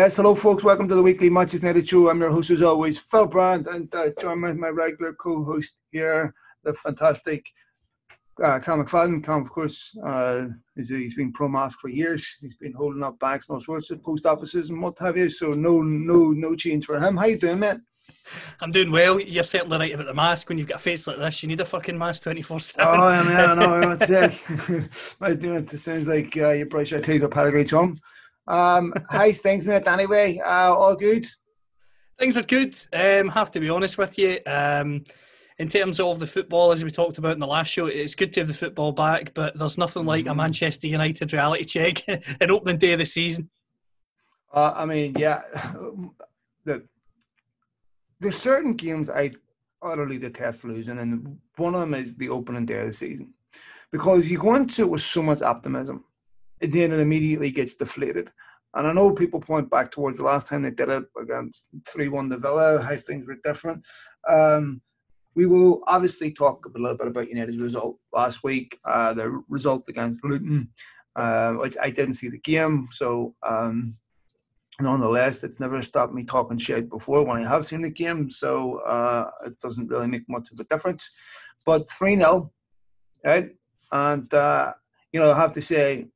Yes, hello, folks. Welcome to the weekly Matches United show. I'm your host, as always, Phil Brand, and uh, join with my regular co-host here, the fantastic uh, Cal McFadden. Cal, of course, uh, he's, he's been pro mask for years. He's been holding up bags and all sorts of post offices and what have you. So no, no, no change for him. How you doing, mate? I'm doing well. You're certainly right about the mask. When you've got a face like this, you need a fucking mask 24 7. Oh, mean, I know. What's it? My doing it sounds like uh, you probably should take a pedigree home. Um, how's things, mate? Anyway, uh, all good. Things are good. Um, have to be honest with you. Um, in terms of the football, as we talked about in the last show, it's good to have the football back, but there's nothing like a mm-hmm. Manchester United reality check in opening day of the season. Uh, I mean, yeah, the, there's certain games I utterly detest losing, and one of them is the opening day of the season because you go into it with so much optimism and then it immediately gets deflated. And I know people point back towards the last time they did it against 3 1 the Villa, how things were different. Um, we will obviously talk a little bit about United's result last week, uh, the result against Luton, uh, which I didn't see the game. So, um, nonetheless, it's never stopped me talking shit before when I have seen the game. So, uh, it doesn't really make much of a difference. But 3 0, right? And, uh, you know, I have to say,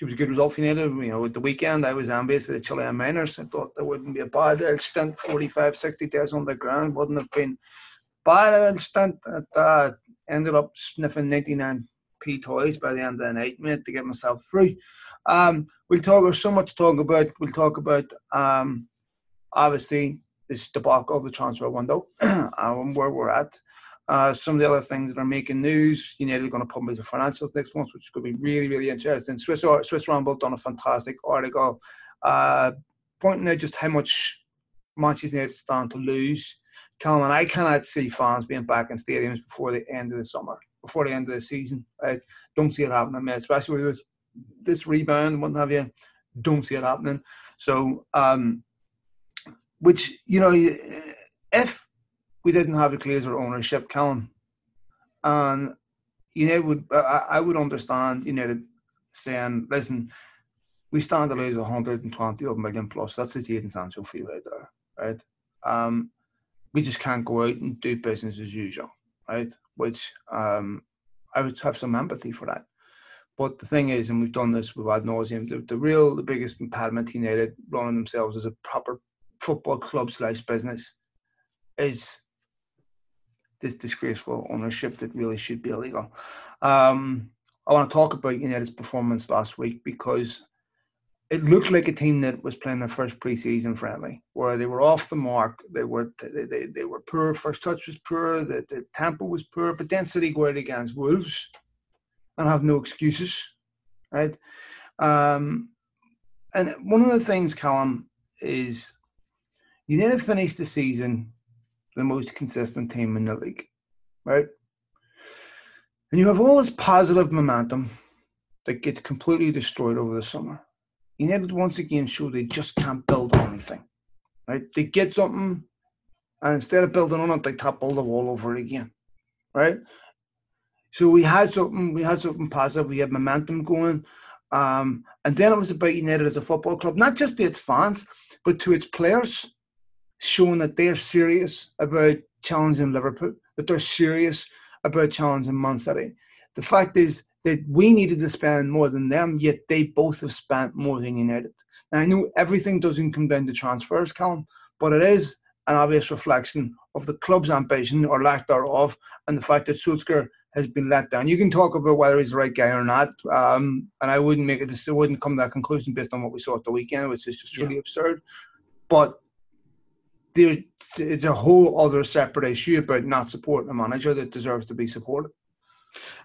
it was a good result for United. You know, at the weekend, I was envious of the Chilean miners. I thought there wouldn't be a bad old stint, 45, 60,000 on the ground. Wouldn't have been bad old stint. It uh, ended up sniffing 99p toys by the end of the night, mate, to get myself through. Um, we'll talk, there's so much to talk about. We'll talk about, um, obviously, this debacle of the transfer window and where we're at. Uh, some of the other things that are making news, United are going to publish the financials next month, which is going to be really, really interesting. Swiss Swiss Ramble done a fantastic article uh, pointing out just how much Manchester United stand to lose. Calvin, I cannot see fans being back in stadiums before the end of the summer, before the end of the season. I don't see it happening, man, especially with this, this rebound and what have you. Don't see it happening. So, um, which, you know, if we didn't have a Glazer ownership, Callum. And United would, I, would understand United saying, listen, we stand to lose 120 million plus. That's the Jadon Sancho fee right there, right? Um, we just can't go out and do business as usual, right? Which um, I would have some empathy for that. But the thing is, and we've done this with ad nauseum, the, the real, the biggest impediment United running themselves as a proper football club slash business is this disgraceful ownership that really should be illegal. Um, I want to talk about United's performance last week because it looked like a team that was playing their first preseason friendly, where they were off the mark. They were they, they, they were poor. First touch was poor. The, the tempo was poor. But then City go out against Wolves and have no excuses, right? Um, and one of the things, Callum, is United finished the season the most consistent team in the league, right? And you have all this positive momentum that gets completely destroyed over the summer. United once again show they just can't build on anything, right? They get something, and instead of building on it, they topple the wall over again, right? So we had something, we had something positive. We had momentum going, um, and then it was about United as a football club, not just to its fans, but to its players showing that they're serious about challenging Liverpool, that they're serious about challenging Man City. The fact is that we needed to spend more than them, yet they both have spent more than United. Now, I know everything doesn't come down to transfers, Callum, but it is an obvious reflection of the club's ambition or lack thereof, and the fact that Solskjaer has been let down. You can talk about whether he's the right guy or not, um, and I wouldn't make it. I wouldn't come to that conclusion based on what we saw at the weekend, which is just really yeah. absurd. But there's it's a whole other separate issue about not supporting a manager that deserves to be supported.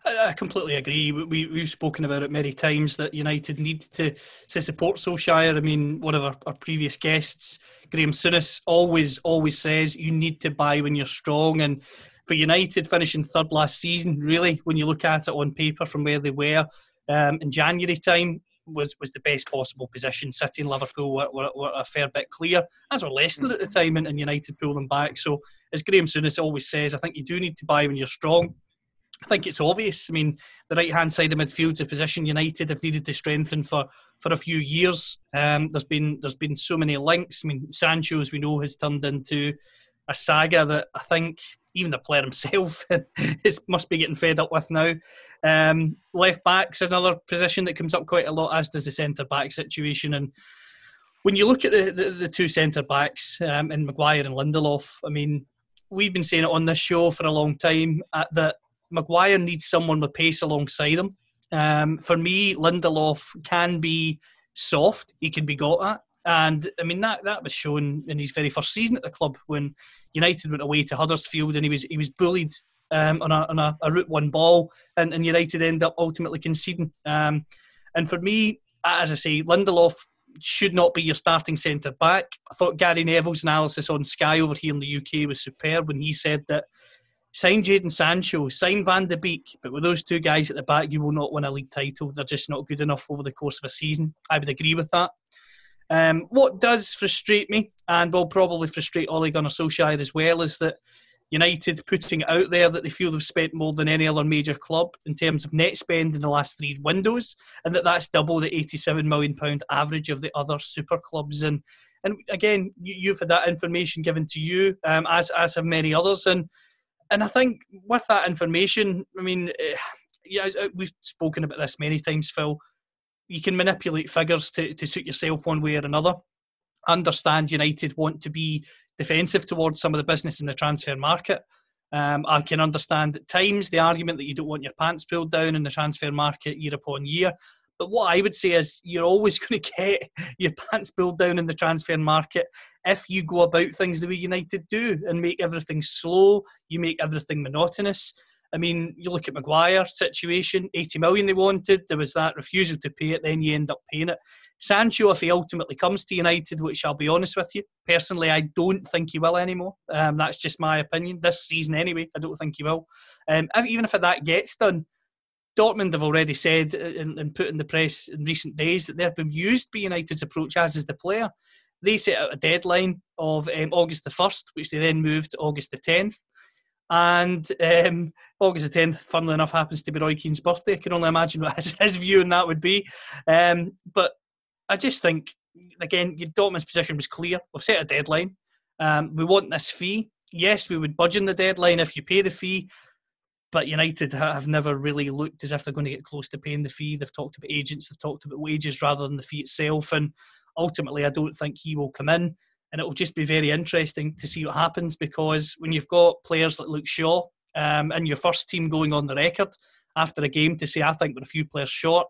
I completely agree. We we've spoken about it many times that United need to to support Solskjaer. I mean, one of our, our previous guests, Graham Souness, always always says you need to buy when you're strong. And for United finishing third last season, really, when you look at it on paper from where they were um, in January time, was was the best possible position. City and Liverpool were, were, were a fair bit clear, as were Leicester at the time, and, and United pulling back. So, as Graham Souness always says, I think you do need to buy when you're strong. I think it's obvious. I mean, the right hand side of midfield's a position United have needed to strengthen for, for a few years. Um, there's been there's been so many links. I mean, Sancho, as we know, has turned into a saga that I think even the player himself is must be getting fed up with now. Um, left back's another position that comes up quite a lot, as does the centre back situation. And when you look at the, the, the two centre backs um, in Maguire and Lindelof, I mean, we've been saying it on this show for a long time uh, that Maguire needs someone with pace alongside him. Um, for me, Lindelof can be soft; he can be got at, and I mean that that was shown in his very first season at the club when United went away to Huddersfield and he was he was bullied um, on a on a, a route one ball, and, and United end up ultimately conceding. Um, and for me, as I say, Lindelof should not be your starting centre back. I thought Gary Neville's analysis on Sky over here in the UK was superb when he said that sign Jadon Sancho, sign Van de Beek, but with those two guys at the back, you will not win a league title. They're just not good enough over the course of a season. I would agree with that. Um, what does frustrate me, and will probably frustrate Ole Gunnar Solskjaer as well, is that United putting out there that they feel they've spent more than any other major club in terms of net spend in the last three windows, and that that's double the 87 million pound average of the other super clubs. And and again, you, have had that information given to you, um, as as have many others. And and I think with that information, I mean, eh, yeah, we've spoken about this many times, Phil. You can manipulate figures to, to suit yourself one way or another. Understand United want to be defensive towards some of the business in the transfer market. Um, I can understand at times the argument that you don't want your pants pulled down in the transfer market year upon year. But what I would say is you're always going to get your pants pulled down in the transfer market if you go about things the way United do and make everything slow, you make everything monotonous. I mean, you look at Maguire situation, 80 million they wanted, there was that refusal to pay it, then you end up paying it. Sancho, if he ultimately comes to United, which I'll be honest with you, personally, I don't think he will anymore. Um, that's just my opinion. This season, anyway, I don't think he will. Um, even if that gets done, Dortmund have already said and, and, put in the press in recent days that they've been used by United's approach as is the player. They set out a deadline of um, August the 1st, which they then moved to August the 10th. And um, August the 10th, funnily enough, happens to be Roy Keane's birthday. I can only imagine what his, his view on that would be. Um, but I just think, again, your Dortmund's position was clear. We've set a deadline. Um, we want this fee. Yes, we would budge in the deadline if you pay the fee, but United have never really looked as if they're going to get close to paying the fee. They've talked about agents, they've talked about wages rather than the fee itself. And ultimately, I don't think he will come in. And it will just be very interesting to see what happens because when you've got players like Luke Shaw um, in your first team going on the record after a game to say, I think we're a few players short,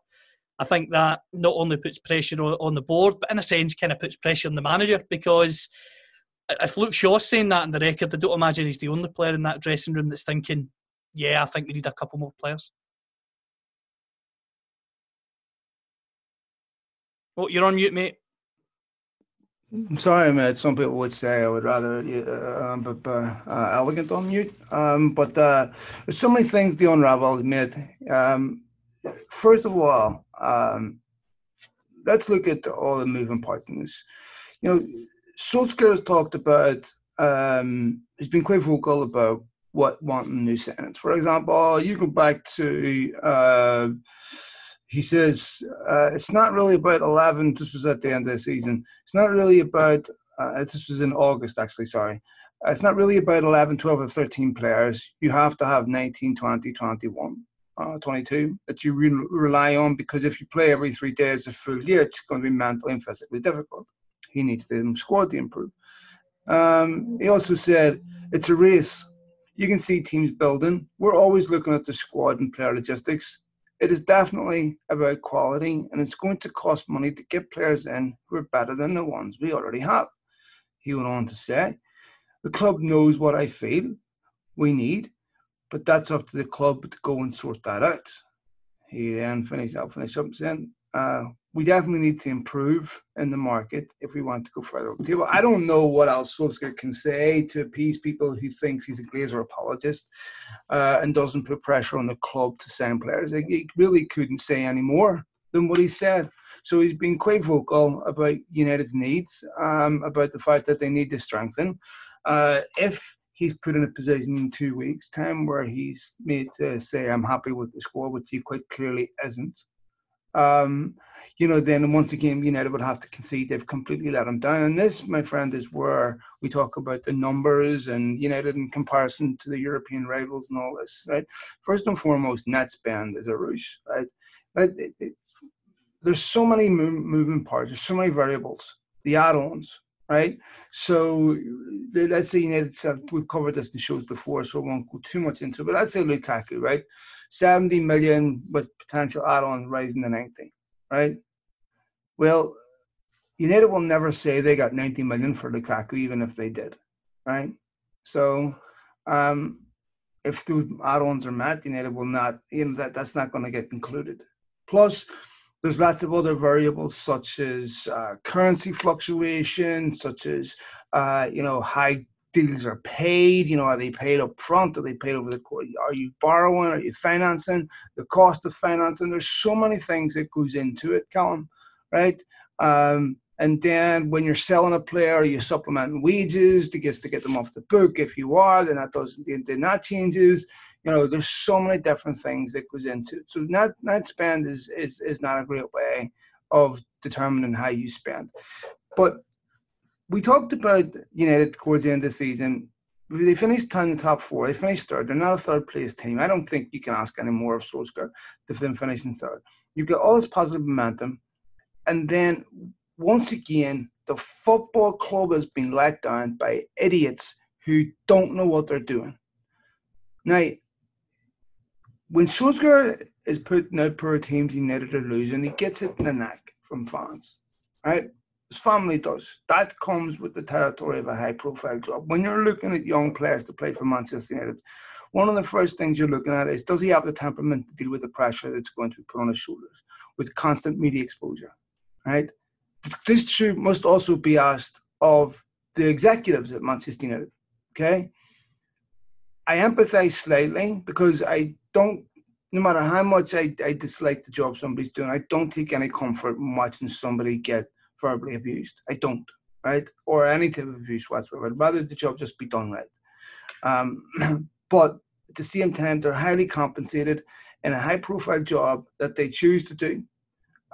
I think that not only puts pressure on, the board, but in a sense, kind of puts pressure on the manager because if Luke Shaw's saying that in the record, I don't imagine he's the only player in that dressing room that's thinking, yeah, I think we need a couple more players. Oh, you're on mute, mate. I'm sorry, mate. Some people would say I would rather uh, but, uh, elegant on mute. Um, but uh, there's so many things to unravel, mate. Um, first of all, um, let's look at all the moving parts in this. You know, Solskjaer has talked about, um, he's been quite vocal about what wanting new sentence. For example, you go back to, uh, he says, uh, it's not really about 11, this was at the end of the season, it's not really about, uh, this was in August actually, sorry. It's not really about 11, 12, or 13 players. You have to have 19, 20, 21 uh, 22 that you re- rely on because if you play every three days a full year, it's going to be mentally and physically difficult. He needs the squad to improve. Um, he also said it's a race. You can see teams building. We're always looking at the squad and player logistics. It is definitely about quality, and it's going to cost money to get players in who are better than the ones we already have. He went on to say, The club knows what I feel we need but that's up to the club to go and sort that out. He then finished, I'll finish up saying, uh, we definitely need to improve in the market if we want to go further up the table. I don't know what else Solskjaer can say to appease people who thinks he's a Glazer apologist uh, and doesn't put pressure on the club to sign players. He really couldn't say any more than what he said. So he's been quite vocal about United's needs, um, about the fact that they need to strengthen. Uh, if he's put in a position in two weeks' time where he's made to say, I'm happy with the score, which he quite clearly isn't. Um, you know, then once again, United would have to concede they've completely let him down. And this, my friend, is where we talk about the numbers and United in comparison to the European rivals and all this, right? First and foremost, net spend is a ruse, right? But it, it, there's so many moving parts, there's so many variables, the add ons, right? So let's say United, we've covered this in shows before, so I won't go too much into it, but let's say Lukaku, right? 70 million with potential add ons rising to 90, right? Well, United will never say they got 90 million for Lukaku, even if they did, right? So, um, if the add-ons are met, United will not, you know, that that's not going to get included. Plus, there's lots of other variables such as uh, currency fluctuation, such as uh, you know high deals are paid. You know, are they paid up front? Are they paid over the course? Are you borrowing? Are you financing? The cost of financing. There's so many things that goes into it, Callum. Right. Um, and then when you're selling a player, you supplement wages to get to get them off the book. If you are, then that doesn't then that changes you know, there's so many different things that goes into it. So net net spend is is is not a great way of determining how you spend. But we talked about United towards the end of the season. They finished in the top four. They finished third. They're not a third place team. I don't think you can ask any more of Solskjaer to them finishing third. You've got all this positive momentum. And then once again, the football club has been let down by idiots who don't know what they're doing. Now, when Solskjaer is putting out poor teams United are losing, he gets it in the neck from fans, right? Family does. That comes with the territory of a high profile job. When you're looking at young players to play for Manchester United, one of the first things you're looking at is does he have the temperament to deal with the pressure that's going to be put on his shoulders with constant media exposure, right? This too must also be asked of the executives at Manchester United, okay? I empathize slightly because I don't, no matter how much I, I dislike the job somebody's doing, I don't take any comfort in watching somebody get verbally abused. I don't, right? Or any type of abuse whatsoever. I'd rather the job just be done right. Um, but at the same time, they're highly compensated in a high profile job that they choose to do.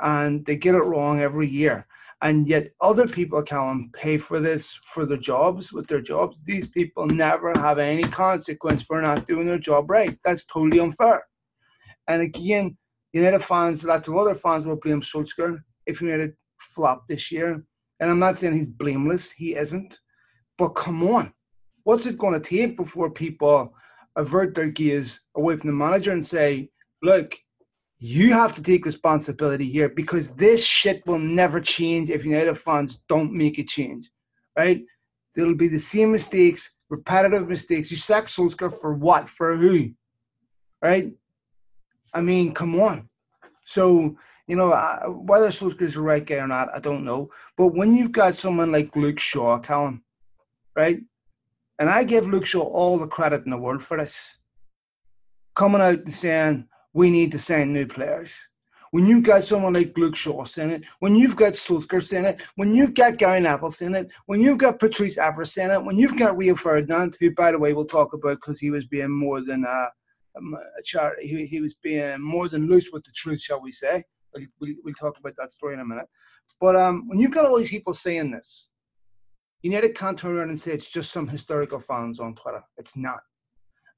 And they get it wrong every year and yet other people can pay for this for their jobs with their jobs these people never have any consequence for not doing their job right that's totally unfair and again united fans lots of other fans will blame Solskjaer if united flop this year and i'm not saying he's blameless he isn't but come on what's it going to take before people avert their gaze away from the manager and say look you have to take responsibility here because this shit will never change if United fans don't make a change, right? It'll be the same mistakes, repetitive mistakes. You sack Solskjaer for what? For who? Right? I mean, come on. So, you know, whether Solskjaer's the right guy or not, I don't know. But when you've got someone like Luke Shaw, Callum, right? And I give Luke Shaw all the credit in the world for this. Coming out and saying, we need to sign new players. When you've got someone like Luke Shaw in it, when you've got Solskjaer in it, when you've got Gary Neville in it, when you've got Patrice Evra in it, when you've got Rio Ferdinand, who, by the way, we'll talk about because he was being more than a, um, a charity, he, he was being more than loose with the truth, shall we say. We'll, we'll, talk about that story in a minute. But um, when you've got all these people saying this, United can't turn around and say it's just some historical fans on Twitter. It's not.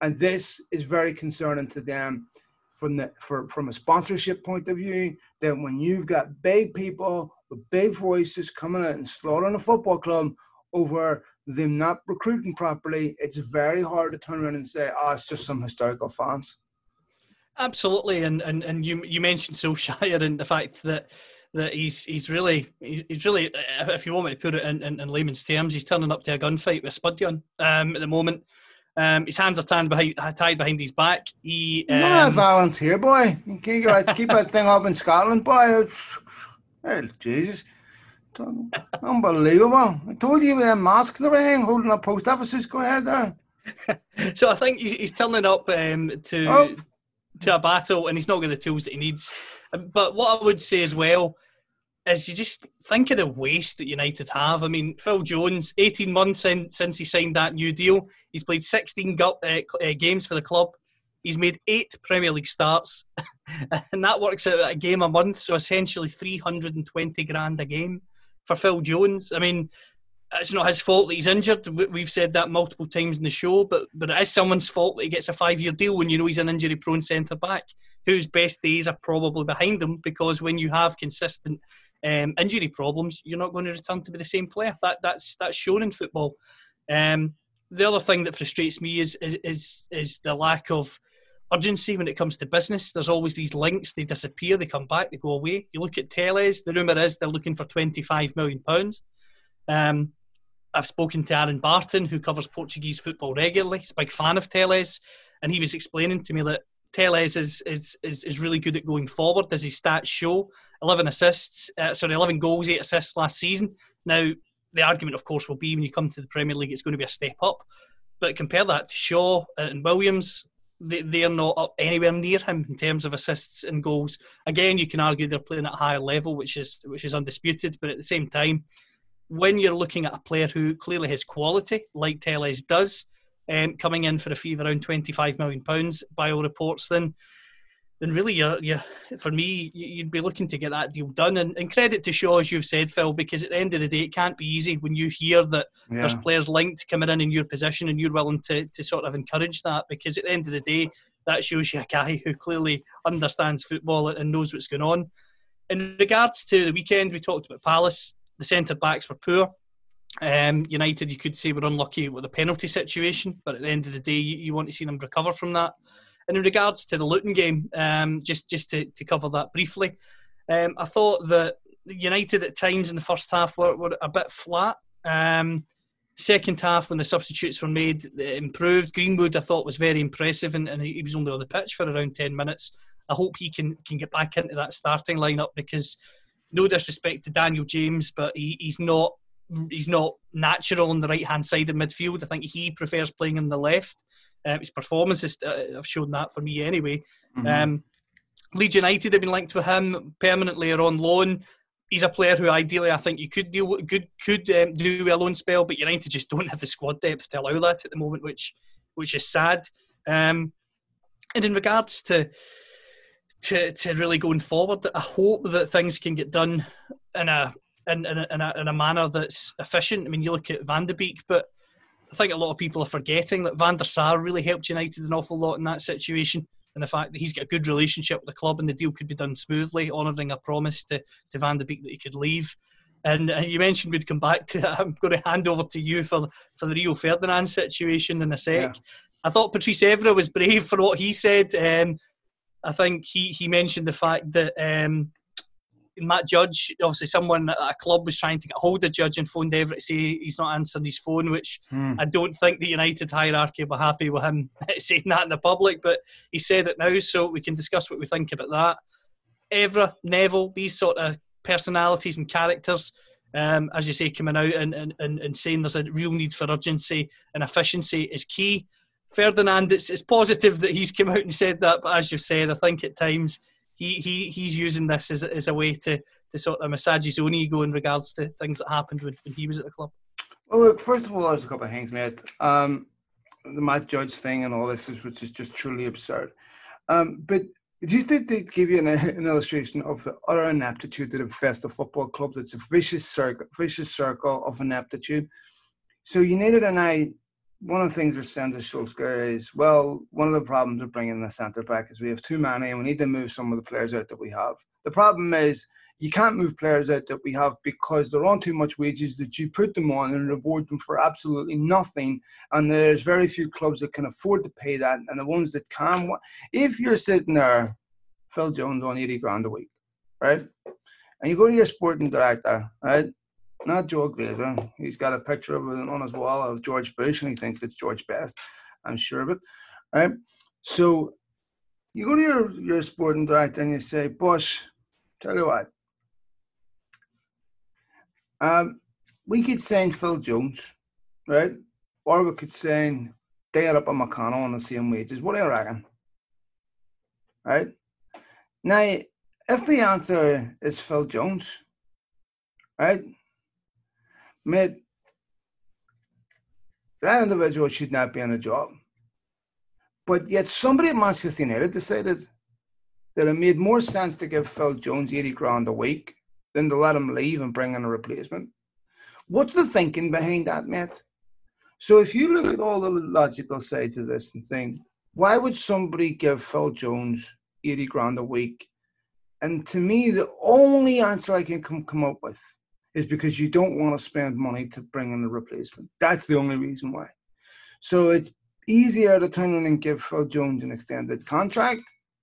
And this is very concerning to them from the for, from a sponsorship point of view that when you've got big people with big voices coming out and slaughtering a football club over them not recruiting properly, it's very hard to turn around and say, "Oh, it's just some historical fans." Absolutely, and and and you you mentioned Solskjaer and the fact that that he's he's really he's really if you want me to put it in, in, in layman's terms, he's turning up to a gunfight with Spud um, at the moment. Um, his hands are tied behind, tied behind his back. He um, not a volunteer boy. You can't go keep that thing up in Scotland, boy. Oh, Jesus. Unbelievable. I told you with them masks they were holding up post offices. Go ahead there. so I think he's, he's turning up um, to oh. To a battle and he's not got the tools that he needs. But what I would say as well is you just think of the waste that United have. I mean, Phil Jones, 18 months in, since he signed that new deal, he's played 16 uh, uh, games for the club. He's made eight Premier League starts, and that works out at a game a month, so essentially 320 grand a game for Phil Jones. I mean, it's not his fault that he's injured. We've said that multiple times in the show, but but it is someone's fault that he gets a five-year deal when you know he's an injury-prone centre back whose best days are probably behind him. Because when you have consistent um, injury problems, you're not going to return to be the same player. That that's that's shown in football. Um, the other thing that frustrates me is, is is is the lack of urgency when it comes to business. There's always these links; they disappear, they come back, they go away. You look at Telles. The rumor is they're looking for 25 million pounds. Um, I've spoken to Aaron Barton, who covers Portuguese football regularly. He's a big fan of Telles, and he was explaining to me that Telles is, is is is really good at going forward. Does his stats show? 11 assists, uh, sorry, 11 goals, 8 assists last season. Now, the argument, of course, will be when you come to the Premier League, it's going to be a step up. But compare that to Shaw and Williams, they, they're not up anywhere near him in terms of assists and goals. Again, you can argue they're playing at a higher level, which is which is undisputed. But at the same time, when you're looking at a player who clearly has quality, like Telles does, um, coming in for a fee of around 25 million pounds by all reports, then then really you're, you're for me you'd be looking to get that deal done. And, and, credit to Shaw as you've said Phil because at the end of the day it can't be easy when you hear that yeah. there's players linked coming in in your position and you're willing to, to sort of encourage that because at the end of the day that shows you a guy who clearly understands football and knows what's going on. In regards to the weekend we talked about Palace the centre backs were poor um, United, you could say, were unlucky with the penalty situation, but at the end of the day, you, you, want to see them recover from that. And in regards to the Luton game, um, just just to, to cover that briefly, um, I thought that United at times in the first half were, were a bit flat. Um, second half, when the substitutes were made, they improved. Greenwood, I thought, was very impressive, and, and he was only on the pitch for around 10 minutes. I hope he can, can get back into that starting lineup because no disrespect to Daniel James, but he, he's not he's not natural on the right hand side of midfield. I think he prefers playing on the left. Uh, his performances uh, have shown that for me anyway. Mm-hmm. Um, Leeds United have been linked with him permanently or on loan. He's a player who ideally I think you could deal could could um, do a loan spell, but United just don't have the squad depth to allow that at the moment, which which is sad. Um, and in regards to to to really going forward, I hope that things can get done in a in, in, a, in, a, in a manner that's efficient. I mean, you look at Van de Beek, but I think a lot of people are forgetting that Van der Sar really helped United an awful lot in that situation. And the fact that he's got a good relationship with the club and the deal could be done smoothly, honouring a promise to, to Van de Beek that he could leave. And you mentioned we'd come back to I'm going to hand over to you for, for the Rio Ferdinand situation in a sec. Yeah. I thought Patrice Evra was brave for what he said. Um, I think he, he mentioned the fact that um, Matt Judge, obviously, someone at a club was trying to get hold of Judge and phoned Evra to say he's not answering his phone, which hmm. I don't think the United hierarchy were happy with him saying that in the public. But he said it now, so we can discuss what we think about that. Evra, Neville, these sort of personalities and characters, um, as you say, coming out and, and, and saying there's a real need for urgency and efficiency is key. Ferdinand, it's, it's positive that he's come out and said that, but as you've said, I think at times he, he he's using this as, as a way to, to sort of massage his own ego in regards to things that happened when, when he was at the club. Well, look, first of all, there's a couple of things, mate. Um, the Matt Judge thing and all this is, which is just truly absurd. Um, but just to, to give you an, an, illustration of the utter ineptitude that infests the football club, that's a vicious circle, vicious circle of ineptitude. So United and I one of the things we're saying to Solskjaer is, well, one of the problems with bringing the centre back is we have too many and we need to move some of the players out that we have. The problem is you can't move players out that we have because they're on too much wages that you put them on and reward them for absolutely nothing. And there's very few clubs that can afford to pay that. And the ones that can, if you're sitting there, Phil Jones on 80 grand a week, right? And you go to your sporting director, right? Not Joel Glazer. He's got a picture of it on his wall of George Bush, and he thinks it's George Best. I'm sure of it. Right. So you go to your, your sporting director and you say, Bush, tell you what. Um, we could sign Phil Jones, right? Or we could sign Dale up on McConnell on the same wages. What do you reckon? Right? Now, if the answer is Phil Jones, right? Mate, that individual should not be on a job. But yet somebody at Manchester United decided that it made more sense to give Phil Jones 80 grand a week than to let him leave and bring in a replacement. What's the thinking behind that, mate? So if you look at all the logical sides of this and think, why would somebody give Phil Jones 80 grand a week? And to me, the only answer I can come, come up with is because you don't want to spend money to bring in a replacement. That's the only reason why. So it's easier to turn in and give Phil Jones an extended contract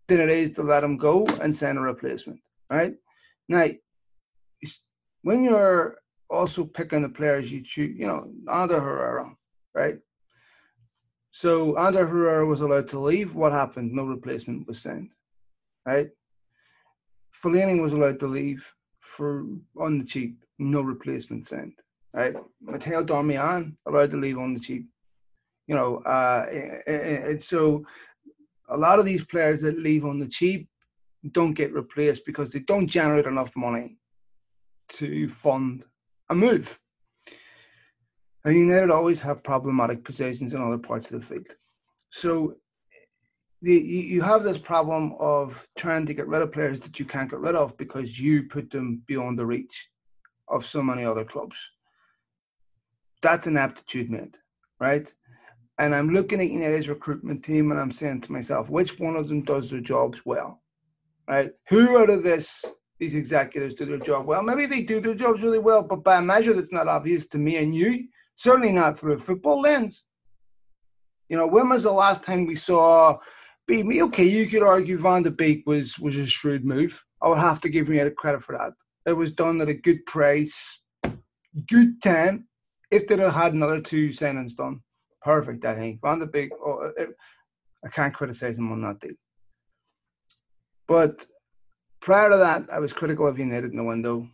than it is to let him go and send a replacement, right? Now, when you're also picking the players you choose, you know, Ander Herrera, right? So Ander Herrera was allowed to leave. What happened? No replacement was sent, right? Fellaini was allowed to leave for on the cheap, no replacement sent, right? Matteo Darmian allowed to leave on the cheap, you know. Uh, eh, eh, eh, and so a lot of these players that leave on the cheap don't get replaced because they don't generate enough money to fund a move. And United always have problematic positions in other parts of the field. So the, you have this problem of trying to get rid of players that you can't get rid of because you put them beyond the reach of so many other clubs. That's an aptitude made, right? And I'm looking at United's recruitment team and I'm saying to myself, which one of them does their jobs well? Right? Who out of this these executives do their job well. Maybe they do their jobs really well, but by a measure that's not obvious to me and you, certainly not through a football lens. You know, when was the last time we saw beat me? Okay, you could argue Van de Beek was was a shrewd move. I would have to give him credit for that. It was done at a good price, good time. If they'd have had another two signings done, perfect. I think Van de Beek. Oh, I can't criticize him on that deal. But Prior to that, I was critical of United in the window.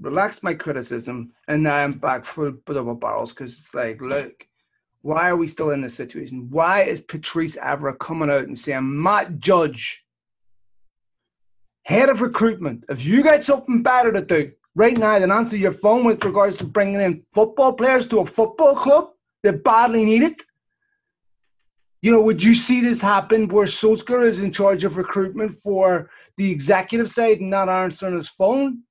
Relaxed my criticism, and now I'm back full double barrels because it's like, look, why are we still in this situation? Why is Patrice Evra coming out and saying, Matt Judge, head of recruitment, if you got something better to do right now than answer your phone with regards to bringing in football players to a football club that badly need it, you know, would you see this happen where Solskjaer is in charge of recruitment for the executive side and not answering his phone?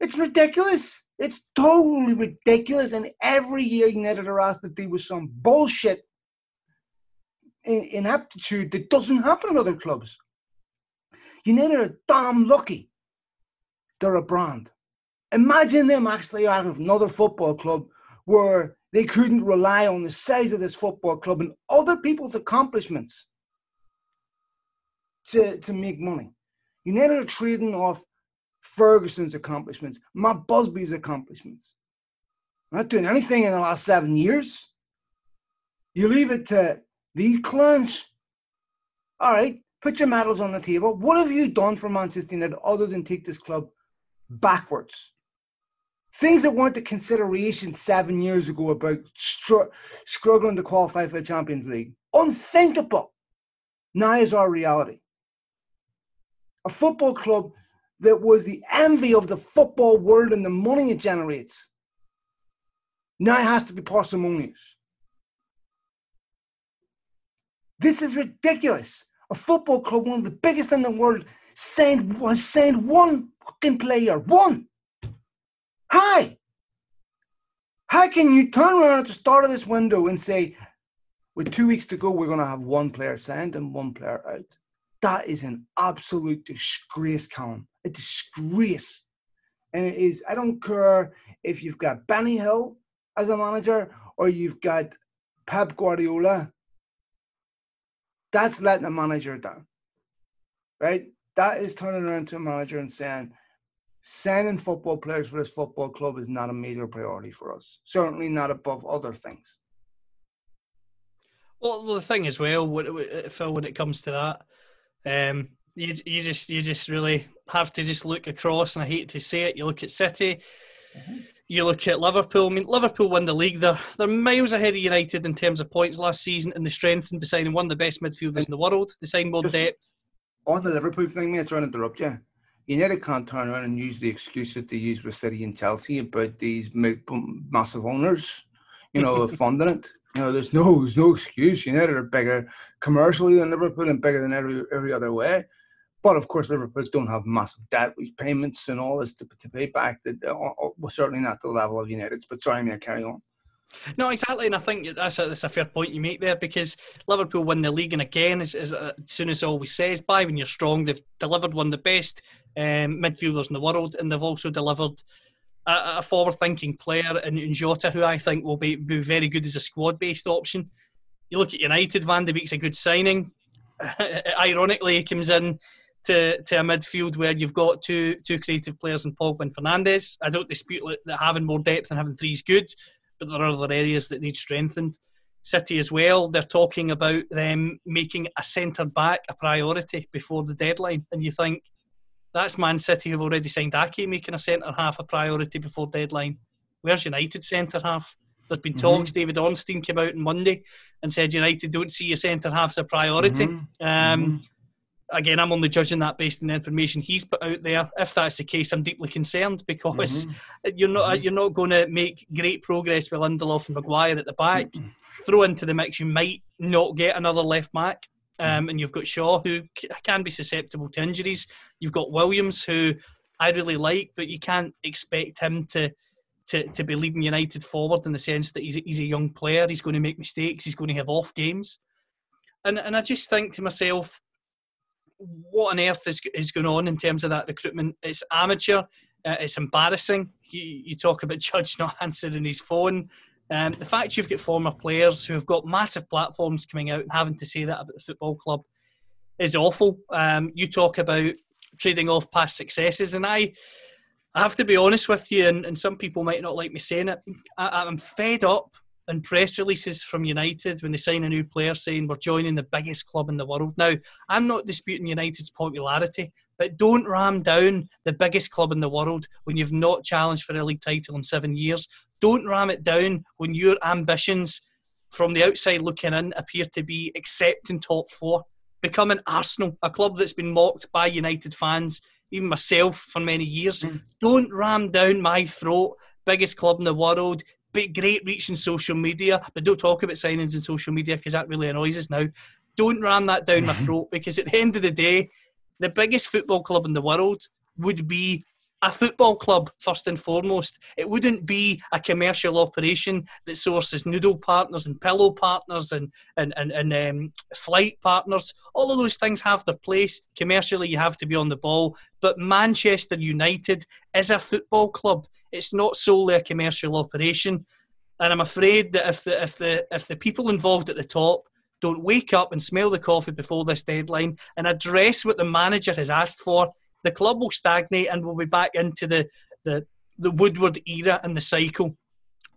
It's ridiculous. It's totally ridiculous. And every year United are asked to deal with some bullshit inaptitude that doesn't happen in other clubs. United are damn lucky they're a brand. Imagine them actually out of another football club where they couldn't rely on the size of this football club and other people's accomplishments to, to make money. United are trading off Ferguson's accomplishments, Matt Busby's accomplishments. Not doing anything in the last seven years. You leave it to these clowns. All right, put your medals on the table. What have you done for Manchester United other than take this club backwards? things that weren't a consideration seven years ago about str- struggling to qualify for the Champions League. Unthinkable. Now is our reality. A football club that was the envy of the football world and the money it generates now has to be parsimonious. This is ridiculous. A football club, one of the biggest in the world, has signed one fucking player. One. Hi. How can you turn around at the start of this window and say, with two weeks to go, we're going to have one player signed and one player out? That is an absolute disgrace, Callum. A disgrace. And it is, I don't care if you've got Benny Hill as a manager or you've got Pep Guardiola. That's letting a manager down. Right? That is turning around to a manager and saying, signing football players for this football club is not a major priority for us. Certainly not above other things. Well, well the thing as well, Phil, when it comes to that, um, you, you just you just really have to just look across, and I hate to say it. You look at City, mm-hmm. you look at Liverpool. I mean, Liverpool won the league. They're they're miles ahead of United in terms of points last season, and the strength and signing one of the best midfielders in the world. They signed more depth. On the Liverpool thing, mate, I'm trying to interrupt you United can't turn around and use the excuse that they use with City and Chelsea about these massive owners, you know, funding it. You know, there's no there's no excuse. United are bigger commercially than Liverpool and bigger than every every other way. But of course, Liverpool don't have massive debt payments and all this to, to pay back. That uh, uh well, certainly not the level of United's. But sorry, may I carry on. No, exactly, and I think that's a, that's a fair point you make there because Liverpool win the league, and again, as, as, as Souness always says, buy when you're strong, they've delivered one of the best um, midfielders in the world, and they've also delivered a, a forward-thinking player in, in Jota, who I think will be, be very good as a squad-based option. You look at United, Van de Beek's a good signing. Ironically, he comes in to, to a midfield where you've got two two creative players in Pogba and Fernandes. I don't dispute that having more depth and having three is good but there are other areas that need strengthened. City as well, they're talking about them making a centre back a priority before the deadline. And you think, that's Man City who've already signed Ake making a centre half a priority before deadline. Where's United centre half? There's been talks. Mm-hmm. David Ornstein came out on Monday and said United don't see a centre half as a priority. Mm-hmm. Um, mm-hmm again, I'm only judging that based on the information he's put out there. If that's the case, I'm deeply concerned because mm-hmm. you're not mm-hmm. you're not going to make great progress with Lindelof and Maguire at the back. Mm-hmm. Throw into the mix, you might not get another left back. Um, mm-hmm. and you've got Shaw, who can be susceptible to injuries. You've got Williams, who I really like, but you can't expect him to to, to be leading United forward in the sense that he's a, he's a young player. He's going to make mistakes. He's going to have off games. And, and I just think to myself, what on earth is, is going on in terms of that recruitment? It's amateur. Uh, it's embarrassing. You, you, talk about Judge not answering his phone. Um, the fact you've got former players who have got massive platforms coming out and having to say that about the football club is awful. Um, you talk about trading off past successes, and I, I have to be honest with you, and, and some people might not like me saying it. I, I'm fed up and press releases from United when they sign a new player saying we're joining the biggest club in the world. Now, I'm not disputing United's popularity, but don't ram down the biggest club in the world when you've not challenged for a league title in seven years. Don't ram it down when your ambitions from the outside looking in appear to be accepting top four. Becoming Arsenal, a club that's been mocked by United fans, even myself for many years. Mm. Don't ram down my throat biggest club in the world, great reach in social media, but don't talk about signings in social media because that really annoys us now. Don't ram that down my throat because at the end of the day, the biggest football club in the world would be a football club first and foremost. It wouldn't be a commercial operation that sources noodle partners and pillow partners and and and, and um, flight partners. All of those things have their place. Commercially, you have to be on the ball. But Manchester United is a football club. It's not solely a commercial operation, and I'm afraid that if the if the if the people involved at the top don't wake up and smell the coffee before this deadline and address what the manager has asked for, the club will stagnate and we'll be back into the the, the Woodward era and the cycle.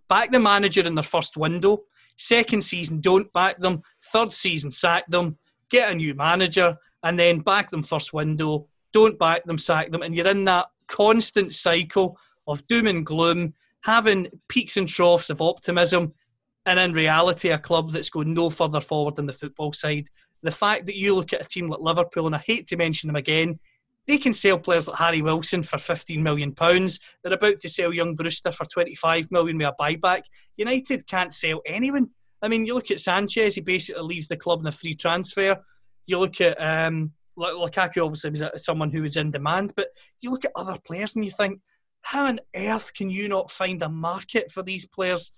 Back the manager in their first window. Second season, don't back them. Third season, sack them. Get a new manager and then back them first window. Don't back them, sack them. And you're in that constant cycle of doom and gloom, having peaks and troughs of optimism, and in reality, a club that's going no further forward than the football side. The fact that you look at a team like Liverpool, and I hate to mention them again, they can sell players like Harry Wilson for 15 million pounds. They're about to sell young Brewster for 25 million with a buyback. United can't sell anyone. I mean, you look at Sanchez; he basically leaves the club in a free transfer. You look at um, Lukaku, obviously was someone who was in demand, but you look at other players and you think how on earth can you not find a market for these players?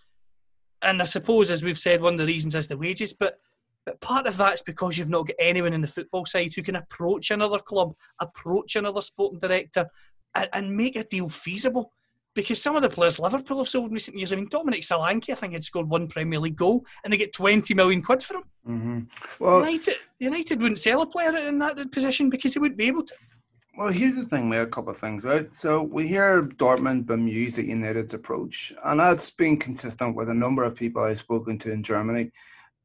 And I suppose, as we've said, one of the reasons is the wages, but but part of that's because you've not got anyone in the football side who can approach another club, approach another sporting director, and, and make a deal feasible. Because some of the players Liverpool have sold in recent years, I mean, Dominic Solanke, I think, had scored one Premier League goal, and they get 20 million quid for him. Mm-hmm. Well, United, United wouldn't sell a player in that position because they wouldn't be able to. Well, here's the thing, are a couple of things, right? So we hear Dortmund bemused at United's approach, and that's been consistent with a number of people I've spoken to in Germany.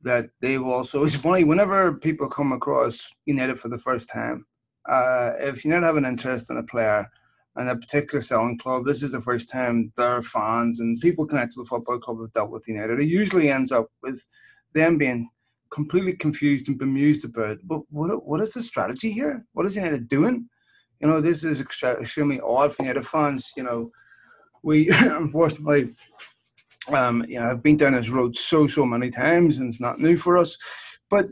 That they've also, it's funny, whenever people come across United for the first time, uh, if United have an interest in a player and a particular selling club, this is the first time their fans and people connected to the football club have dealt with United. It usually ends up with them being completely confused and bemused about, but what, what is the strategy here? What is United doing? You know, this is extremely odd for United fans. You know, we unfortunately, um, you know, I've been down this road so so many times, and it's not new for us. But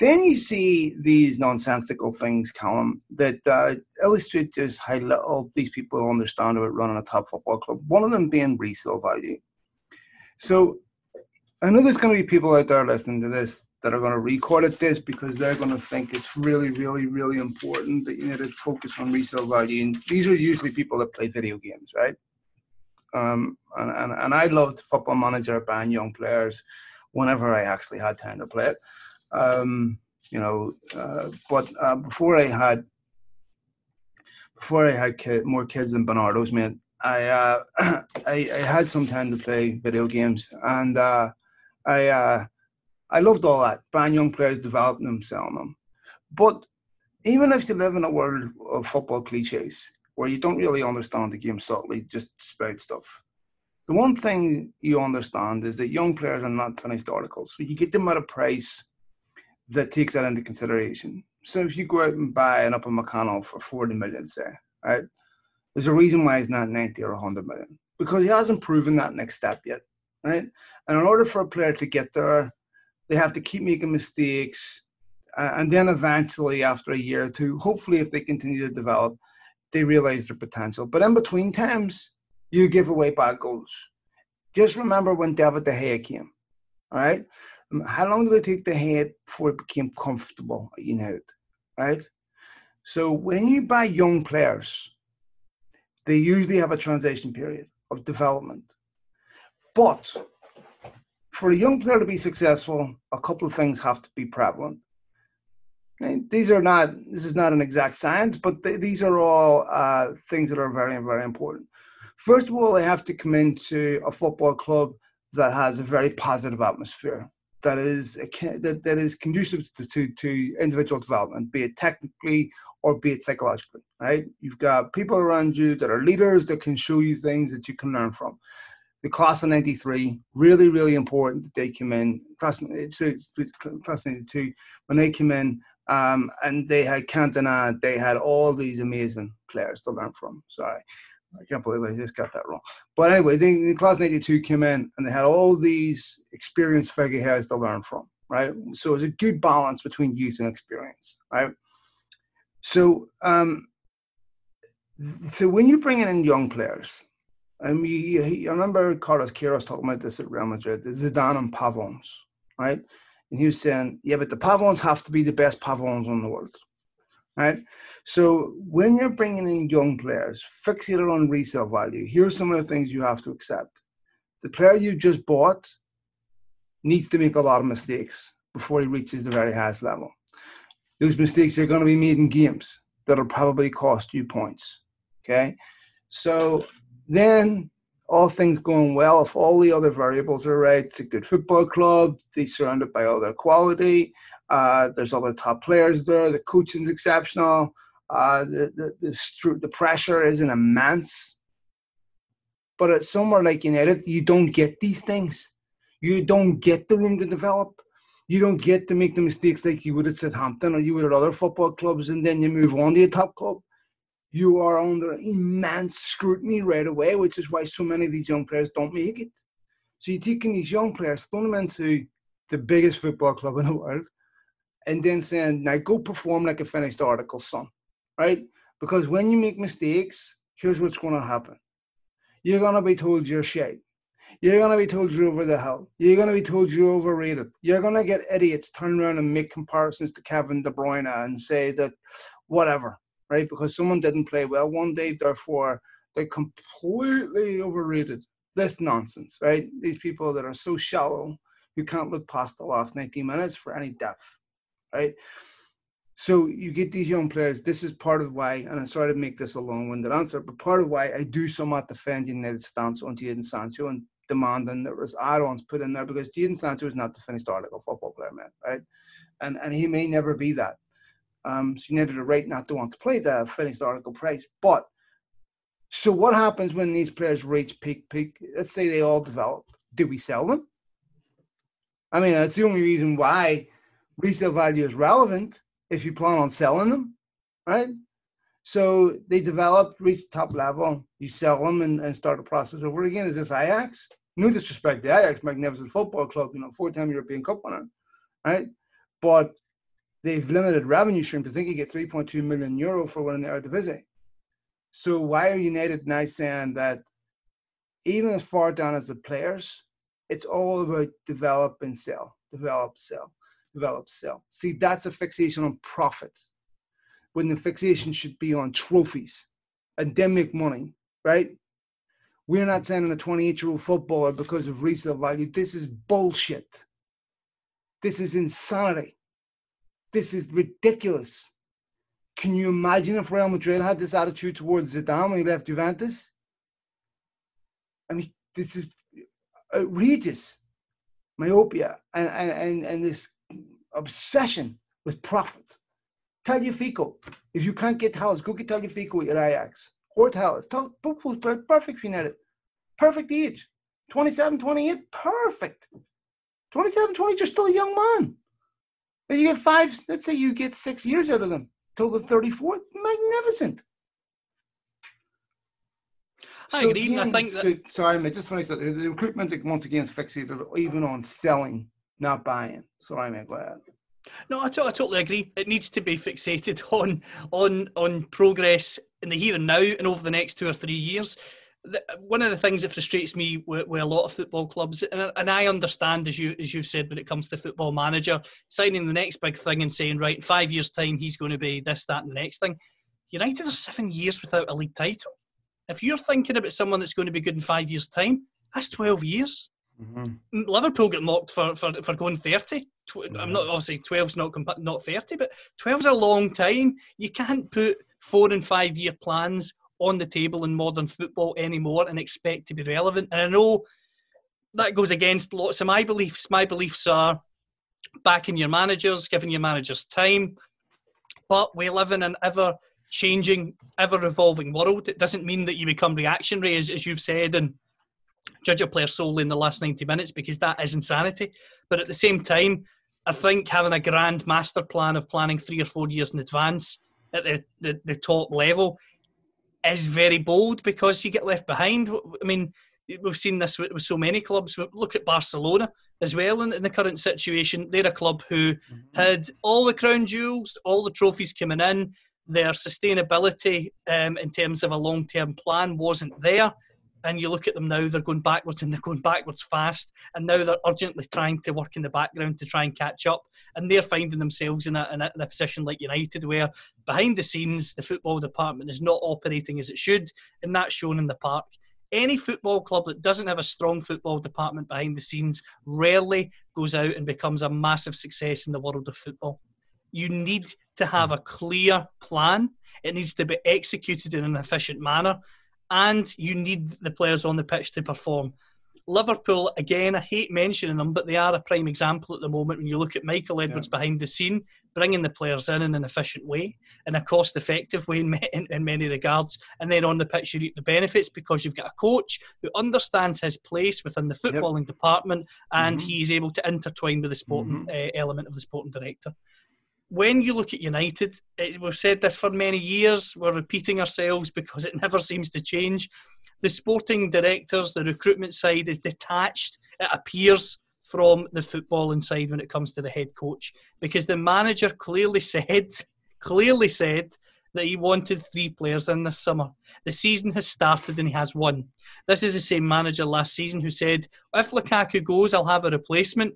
then you see these nonsensical things, Callum, that uh, illustrate just how little these people understand about running a top football club. One of them being resale value. So I know there's going to be people out there listening to this that are going to record at this because they're going to think it's really, really, really important that you need to focus on resale value. And these are usually people that play video games, right? Um, and, and, and I loved Football Manager buying young players whenever I actually had time to play it. Um, you know, uh, but uh, before I had before I had kid, more kids than Bernardo's, man, I, uh, I I had some time to play video games, and uh, I uh, I loved all that, buying young players, developing them, selling them. But even if you live in a world of football cliches where you don't really understand the game subtly, just spout stuff. The one thing you understand is that young players are not finished articles. So you get them at a price that takes that into consideration. So if you go out and buy an Upper McConnell for 40 million, say, right, there's a reason why he's not 90 or 100 million because he hasn't proven that next step yet, right? And in order for a player to get there, they have to keep making mistakes. Uh, and then eventually, after a year or two, hopefully, if they continue to develop, they realize their potential. But in between times, you give away bad goals. Just remember when David De Gea came, all right? Um, how long did it take De Gea before it became comfortable at United, right? So when you buy young players, they usually have a transition period of development. But for a young player to be successful, a couple of things have to be prevalent. these are not, this is not an exact science, but th- these are all uh, things that are very, very important. First of all, they have to come into a football club that has a very positive atmosphere, that is that, that is conducive to, to, to individual development, be it technically or be it psychologically. Right? You've got people around you that are leaders that can show you things that you can learn from the class of 93, really, really important that they came in. Class, so class 92, when they came in, um, and they had Cantona, they had all these amazing players to learn from. Sorry, I can't believe I just got that wrong. But anyway, the class 92 came in and they had all these experienced figureheads to learn from, right? So it's a good balance between youth and experience, right? So, um, so when you're bringing in young players, I I remember Carlos Queiroz talking about this at Real Madrid, Zidane and Pavons, right? And he was saying, yeah, but the Pavons have to be the best Pavons in the world, right? So when you're bringing in young players, fixated on resale value, here's some of the things you have to accept. The player you just bought needs to make a lot of mistakes before he reaches the very highest level. Those mistakes are going to be made in games that'll probably cost you points, okay? So then, all things going well, if all the other variables are right, it's a good football club, they're surrounded by all their quality, uh, there's other top players there, the coaching's exceptional, uh, the, the, the, the pressure isn't immense. But at somewhere like United, you don't get these things. You don't get the room to develop. You don't get to make the mistakes like you would at Southampton or you would at other football clubs, and then you move on to a top club you are under immense scrutiny right away, which is why so many of these young players don't make it. So you're taking these young players, throwing them into the biggest football club in the world, and then saying, now go perform like a finished article, son. Right? Because when you make mistakes, here's what's going to happen. You're going to be told you're shit. You're going to be told you're over the hill. You're going to be told you're overrated. You're going to get idiots turn around and make comparisons to Kevin De Bruyne and say that whatever right? Because someone didn't play well one day, therefore they're completely overrated. This nonsense, right? These people that are so shallow, you can't look past the last 90 minutes for any depth, right? So you get these young players. This is part of why, and I'm sorry to make this a long-winded answer, but part of why I do somewhat defend United stance on Jadon Sancho and demanding there was add-ons put in there because Jadon Sancho is not the finished article football player, man, right? And and he may never be that. Um, so you needed a right not to want to play the finished article price. But so what happens when these players reach peak peak? Let's say they all develop. Do we sell them? I mean, that's the only reason why resale value is relevant if you plan on selling them, right? So they develop, reach the top level, you sell them and, and start the process over again. Is this Ajax? No disrespect to Ajax, magnificent football club, you know, four-time European Cup winner, right? But they've limited revenue streams. I think you get 3.2 million euro for winning the Eredivisie. So why are United now saying that even as far down as the players, it's all about develop and sell, develop, sell, develop, sell. See, that's a fixation on profit when the fixation should be on trophies and then make money, right? We're not signing a 28 year old footballer because of resale value. This is bullshit. This is insanity. This is ridiculous. Can you imagine if Real Madrid had this attitude towards Zidane when he left Juventus? I mean, this is outrageous. Myopia and, and, and this obsession with profit. Tagliafico. If you can't get Telles, go get Tagliafico at Ajax. Or was perfect for United. Perfect age. 27, 28, perfect. 27, 20, you're still a young man. And you get five, let's say you get six years out of them total the 34th. Magnificent. I so agree. I think so, sorry, I just finished that. The recruitment once again is fixated even on selling, not buying. Sorry, mate, go ahead. No, I, t- I totally agree. It needs to be fixated on on on progress in the here and now and over the next two or three years. The, one of the things that frustrates me with, with a lot of football clubs, and, and, I understand as you as you've said when it comes to football manager signing the next big thing and saying right, in five years time he's going to be this, that, and the next thing. United are seven years without a league title. If you're thinking about someone that's going to be good in five years' time, that's twelve years. Mm-hmm. Liverpool get mocked for, for, for going 30. Mm-hmm. I'm not obviously 12's not not 30, but 12's a long time. You can't put four and five year plans on the table in modern football anymore and expect to be relevant. And I know that goes against lots of my beliefs. My beliefs are backing your managers, giving your managers time. But we live in an ever changing, ever evolving world. It doesn't mean that you become reactionary, as, as you've said, and judge a player solely in the last 90 minutes because that is insanity. But at the same time, I think having a grand master plan of planning three or four years in advance at the, the, the top level is very bold because you get left behind. I mean, we've seen this with, with so many clubs. Look at Barcelona as well in, in, the current situation. They're a club who mm-hmm. had all the crown jewels, all the trophies coming in. Their sustainability um, in terms of a long term plan wasn't there and you look at them now, they're going backwards and they're going backwards fast. And now they're urgently trying to work in the background to try and catch up. And they're finding themselves in a, in a, in a position like United, where behind the scenes, the football department is not operating as it should. And that's shown in the park. Any football club that doesn't have a strong football department behind the scenes rarely goes out and becomes a massive success in the world of football. You need to have a clear plan. It needs to be executed in an efficient manner and you need the players on the pitch to perform. Liverpool, again, I hate mentioning them, but they are a prime example at the moment when you look at Michael Edwards yeah. behind the scene, bringing the players in in an efficient way, in a cost effective way in, in, in, many regards. And then on the pitch, you reap the benefits because you've got a coach who understands his place within the footballing yep. department and mm-hmm. he's able to intertwine with the sporting mm-hmm. uh, element of the sporting director when you look at United, it, we've said this for many years, we're repeating ourselves because it never seems to change. The sporting directors, the recruitment side is detached, it appears, from the footballing side when it comes to the head coach because the manager clearly said, clearly said that he wanted three players in this summer. The season has started and he has one. This is the same manager last season who said, if Lukaku goes, I'll have a replacement.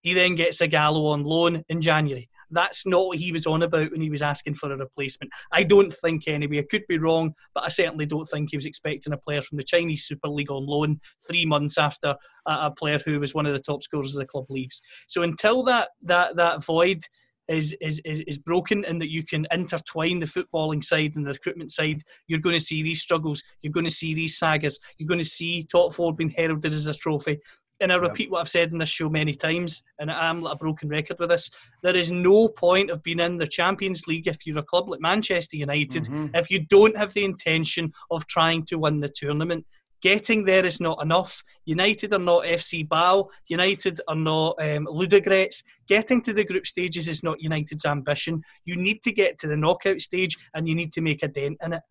He then gets Ighalo on loan in January. That's not what he was on about when he was asking for a replacement. I don't think anyway. I could be wrong, but I certainly don't think he was expecting a player from the Chinese Super League on loan three months after a, player who was one of the top scorers of the club leaves. So until that that that void is, is, is, is broken and that you can intertwine the footballing side and the recruitment side, you're going to see these struggles. You're going to see these sagas. You're going to see top four being heralded as a trophy and I repeat what I've said in this show many times, and I am like a broken record with this. There is no point of being in the Champions League if you're a club like Manchester United mm-hmm. if you don't have the intention of trying to win the tournament. Getting there is not enough. United are not FC Basel. United are not um, Ludogorets. Getting to the group stages is not United's ambition. You need to get to the knockout stage and you need to make a dent in it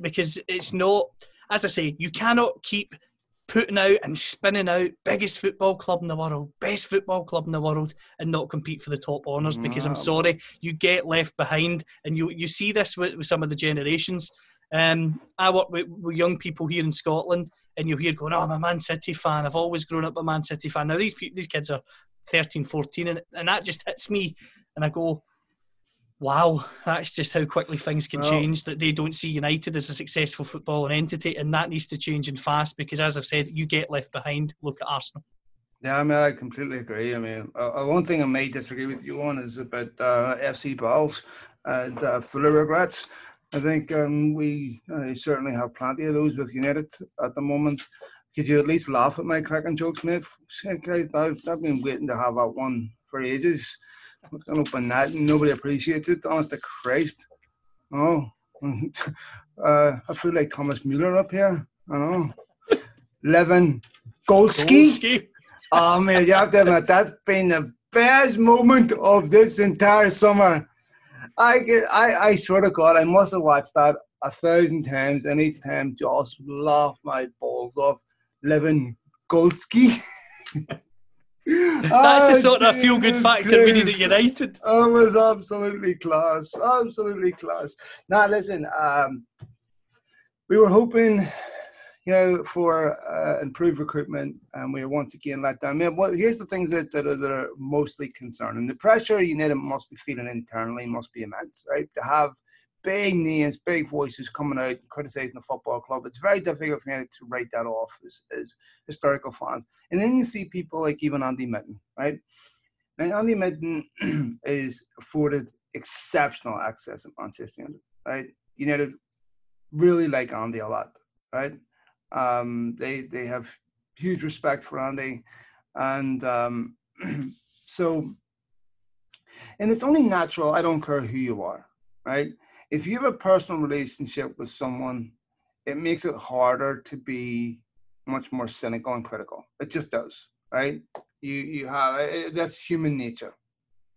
because it's not, as I say, you cannot keep putting out and spinning out biggest football club in the world, best football club in the world, and not compete for the top honours because I'm sorry, you get left behind. And you you see this with, with some of the generations. Um, I work with, with, young people here in Scotland, and you hear going, "Oh, I'm a Man City fan. I've always grown up a Man City fan." Now these these kids are 13, 14, and, and that just hits me, and I go, wow, that's just how quickly things can well, change. That they don't see United as a successful footballing entity, and that needs to change and fast because, as I've said, you get left behind. Look at Arsenal. Yeah, I mean, I completely agree. I mean, uh, one thing I may disagree with you on is about uh, FC balls and uh, full of regrets. I think um, we uh, certainly have plenty of those with United at the moment. Could you at least laugh at my cracking jokes, mate? I've, I've been waiting to have that one for ages. I open that and nobody appreciates it. Honest to Christ. Oh, uh, I feel like Thomas Muller up here. I know. Levin Goldsky. Goldsky. oh man, you have to admit that's been the best moment of this entire summer. I get, I, I swear to God, I must have watched that a thousand times, and each time just laugh my balls off. Levin Goldsky. That's the sort of feel good factor we need at United. Oh, it was absolutely class. Absolutely class. Now, listen, um, we were hoping, you know, for uh, improved recruitment, and we were once again let down. I mean, well, here's the things that, that, are, that are mostly concerning. The pressure United must be feeling internally must be immense, right? To have big names, big voices coming out and criticizing the football club. It's very difficult for me to write that off as, as historical fans. And then you see people like even Andy Mitten, right? Now, Andy Mitten is afforded exceptional access at Manchester United, right? United really like Andy a lot, right? Um, they they have huge respect for Andy, and um, so, and it's only natural. I don't care who you are, right? If you have a personal relationship with someone, it makes it harder to be much more cynical and critical. It just does, right? You you have eh, eh, that's human nature.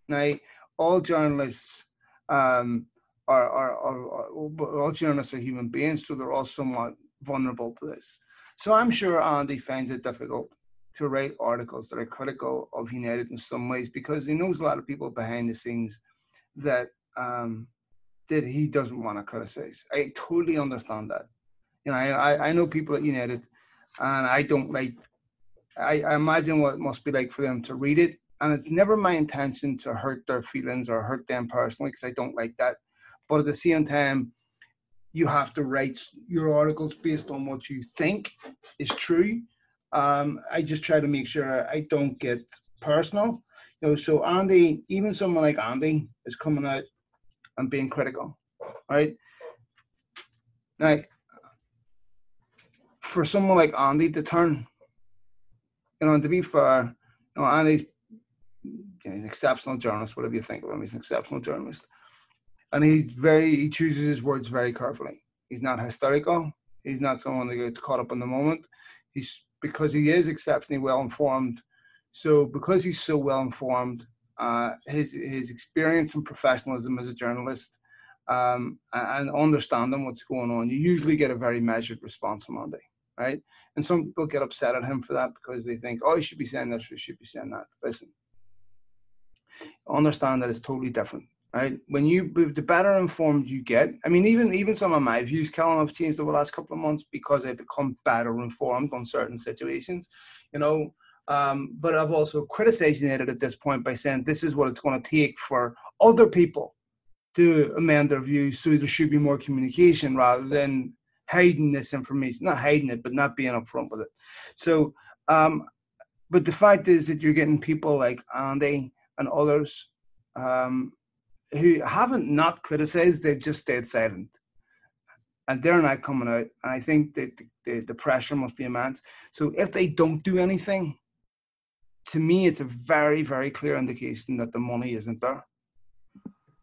Now, all journalists um, are, are, are, are all journalists are human beings, so they're all somewhat vulnerable to this. So I'm sure Andy finds it difficult to write articles that are critical of United in some ways because he knows a lot of people behind the scenes that um, that he doesn't want to criticize. I totally understand that. You know, I, I know people at United, and I don't like. I, I imagine what it must be like for them to read it, and it's never my intention to hurt their feelings or hurt them personally because I don't like that. But at the same time, you have to write your articles based on what you think is true. Um, I just try to make sure I don't get personal. You know, so Andy, even someone like Andy is coming out and being critical, right? Now, for someone like Andy to turn, you know, and to be fair, you know, Andy's you know, an exceptional journalist, whatever you think of him, he's an exceptional journalist. And he's very, he chooses his words very carefully. He's not hysterical. He's not someone that gets caught up in the moment. He's because he is exceptionally well informed. So because he's so well informed, uh, his his experience and professionalism as a journalist um, and understanding what's going on, you usually get a very measured response from Andy, right? And some people get upset at him for that because they think, oh, he should be saying this, or he should be saying that. Listen, understand that it's totally different, right? When you, the better informed you get, I mean, even even some of my views, Callum, have changed over the last couple of months because I've become better informed on certain situations. You know, um, but I've also criticized it at this point by saying this is what it's going to take for other people to amend their views so there should be more communication rather than hiding this information, not hiding it, but not being upfront with it. So, um, but the fact is that you're getting people like Andy and others um, who haven't not criticized, they've just stayed silent. And they're not coming out. And I think that the, the, the pressure must be immense. So if they don't do anything, to me, it's a very, very clear indication that the money isn't there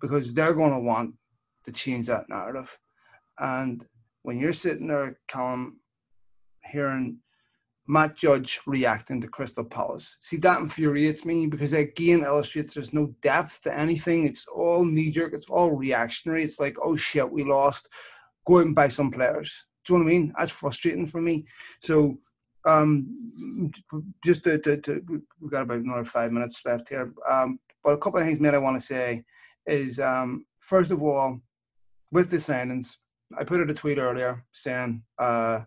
because they're going to want to change that narrative. And when you're sitting there, Callum, hearing Matt Judge reacting to Crystal Palace. See, that infuriates me because again illustrates there's no depth to anything. It's all knee jerk, it's all reactionary. It's like, oh shit, we lost. Go out and buy some players. Do you know what I mean? That's frustrating for me. So, um, just to, to, to we've got about another five minutes left here. Um, but a couple of things, mate, I want to say is um, first of all, with the signings, I put out a tweet earlier saying, uh,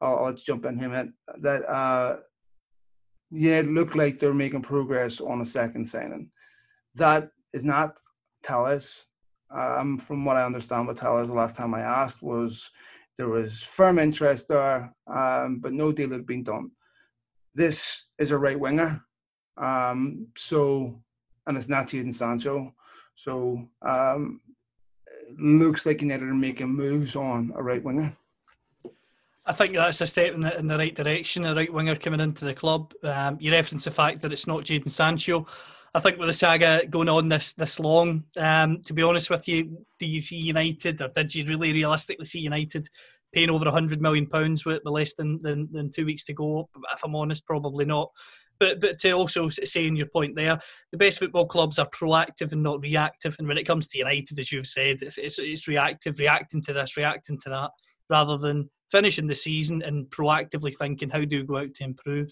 I'll, I'll jump in here, man, that uh, yeah, it looked like they're making progress on a second signing. That is not Telles. Um, from what I understand, what Telles the last time I asked was there was firm interest there, um, but no deal had been done. This is a right winger, um, so and it's not Jadon Sancho. So um, looks like United are making moves on a right winger. I think that's a step in the, in the right direction. A right winger coming into the club. Um, you reference the fact that it's not Jadon Sancho. I think with the saga going on this this long, um, to be honest with you, do you see United, or did you really realistically see United paying over hundred million pounds with, less than, than, than two weeks to go? If I'm honest, probably not. But but to also say in your point there, the best football clubs are proactive and not reactive. And when it comes to United, as you've said, it's, it's, it's reactive, reacting to this, reacting to that, rather than finishing the season and proactively thinking how do we go out to improve.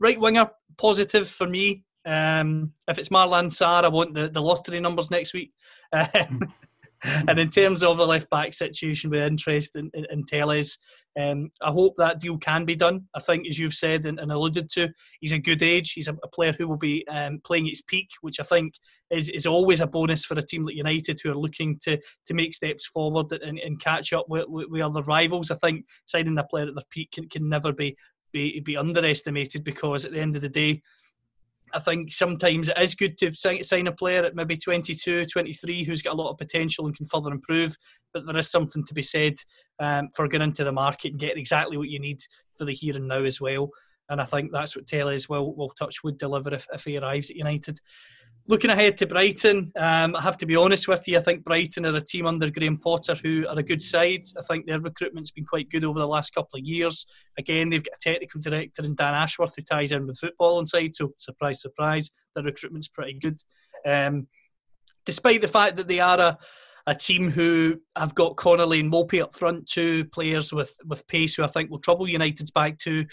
Right winger, positive for me. Um, if it's Marwan Sarr, I want the, the lottery numbers next week. Um, and in terms of the left back situation, with interest in, in, in Telles, um, I hope that deal can be done. I think, as you've said and, and alluded to, he's a good age. He's a, a player who will be um, playing at his peak, which I think is, is always a bonus for a team like United who are looking to to make steps forward and, and catch up with, with, with, other rivals. I think signing a player at their peak can, can never be, be be underestimated because at the end of the day, I think sometimes it is good to sign a player at maybe 22, 23 who's got a lot of potential and can further improve. But there is something to be said um, for going into the market and getting exactly what you need for the here and now as well. And I think that's what Telles will, will touch would deliver if, if he arrives at United. Looking ahead to Brighton, um, I have to be honest with you. I think Brighton are a team under Graham Potter who are a good side. I think their recruitment's been quite good over the last couple of years. Again, they've got a technical director in Dan Ashworth who ties in with football inside. So, surprise, surprise, their recruitment's pretty good. Um, despite the fact that they are a, a team who have got Connolly and Maupay up front, two players with, with pace who I think will trouble United's back two.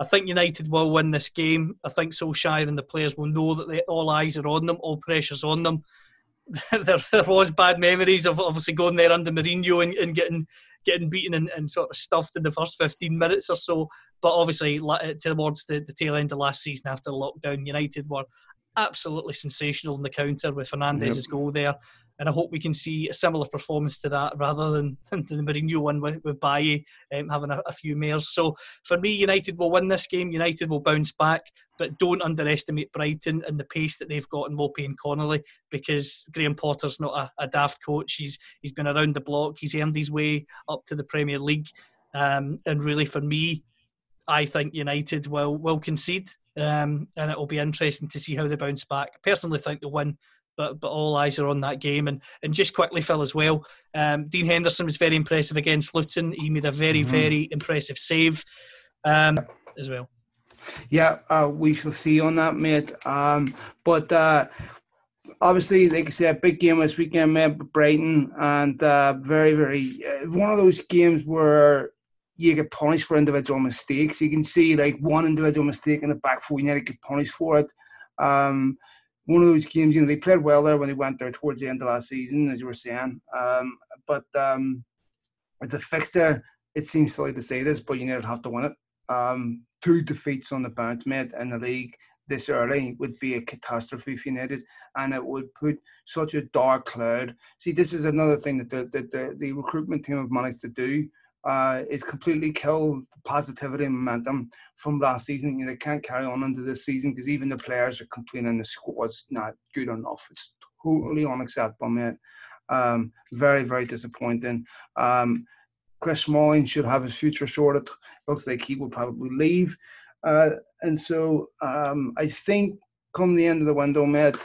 I think United will win this game. I think Solskjaer and the players will know that they, all eyes are on them, all pressure's on them. there, there was bad memories of obviously going there under Mourinho and, and getting getting beaten and, and, sort of stuffed in the first 15 minutes or so. But obviously, eh, towards the, the tail end of last season after the lockdown, United were absolutely sensational in the counter with Fernandes's yep. goal there and I hope we can see a similar performance to that rather than, than the Mourinho one with, with Bailly um, having a, a, few mares. So for me, United will win this game. United will bounce back, but don't underestimate Brighton and the pace that they've got in Maupay and Connolly because Graham Potter's not a, a, daft coach. He's he's been around the block. He's earned his way up to the Premier League, um, and really for me, I think United will will concede, um, and it will be interesting to see how they bounce back. I personally think they'll win but but all eyes are on that game. And and just quickly, Phil, as well, um, Dean Henderson was very impressive against Luton. He made a very mm-hmm. very impressive save um, as well. Yeah, uh, we shall see on that, mate. Um, but uh, obviously, like I said, a big game this weekend, mate, Brighton, and uh, very very uh, one of those games where you get punished for individual mistakes. You can see like one individual mistake in the back four, you need to get punished for it. Um, one of those games, you know, they played well there when they went there towards the end of last season, as you were saying. Um, but um, it's a fixture. It seems silly to say this, but United have to win it. Um, two defeats on the bounce, mate, in the league this early would be a catastrophe for United, and it would put such a dark cloud. See, this is another thing that the, the, the, the recruitment team have managed to do uh, is completely killed positivity and momentum from last season. You know, they can't carry on into this season because even the players are complaining the squad's not good enough. It's totally unacceptable, mate. Um, very, very disappointing. Um, Chris Smalling should have his future sorted. Looks like he will probably leave. Uh, and so um, I think come the end of the window, mate,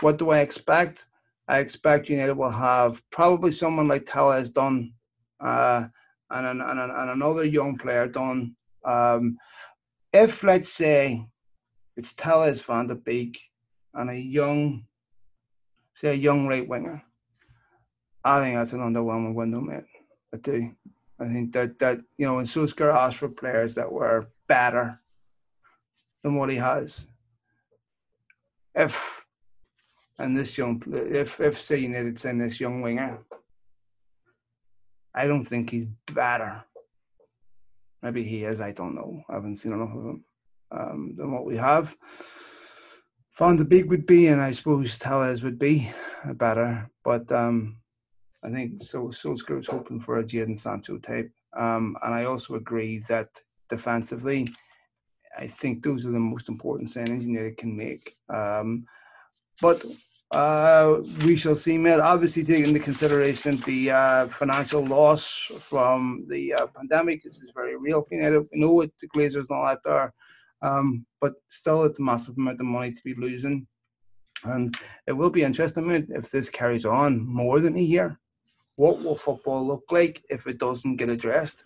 what do I expect? I expect United will have probably someone like Telles done uh, and, an, and, an, and another young player done Um, if let's say it's Telles van der Beek and a young, say a young right winger, I think that's an underwhelming window, mate. I do. I think that that you know, when Solskjaer asked for players that were better than what he has, if and this young, if if say United send this young winger, I don't think he's better. Maybe he is. I don't know. I haven't seen enough of him um, than what we have. Van de Beek would be, and I suppose Telles would be better. But um, I think so. Solskjaer was hoping for a Jadon Sancho type, um, and I also agree that defensively, I think those are the most important signings United can make. Um, but uh, we shall see, mate. Obviously, taking into consideration the uh, financial loss from the uh, pandemic, this is very real for United. We know it, the Glazers and all that there, um, but still, it's a massive amount of money to be losing. And it will be interesting, mate, if this carries on more than a year. What will football look like if it doesn't get addressed?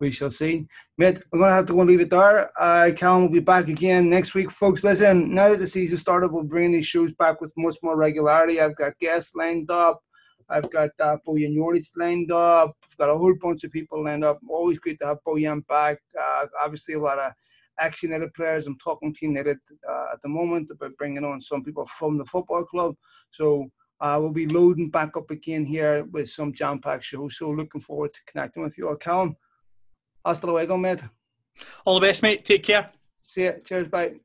We shall see. Mate, I'm going to have to go and leave it there. Uh, Callum will be back again next week. Folks, listen, now that the season started, we'll bring these shows back with much more regularity. I've got guests lined up. I've got uh, Bojan Joric lined up. I've got a whole bunch of people lined up. Always great to have Bojan back. Uh, obviously, a lot of action United players. I'm talking to United uh, at the moment about bringing on some people from the football club. So uh, we'll be loading back up again here with some jam-packed shows. So looking forward to connecting with you all. Callum, Hasta luego, mate. All the best, mate. Take care. See ya. Cheers. Bye.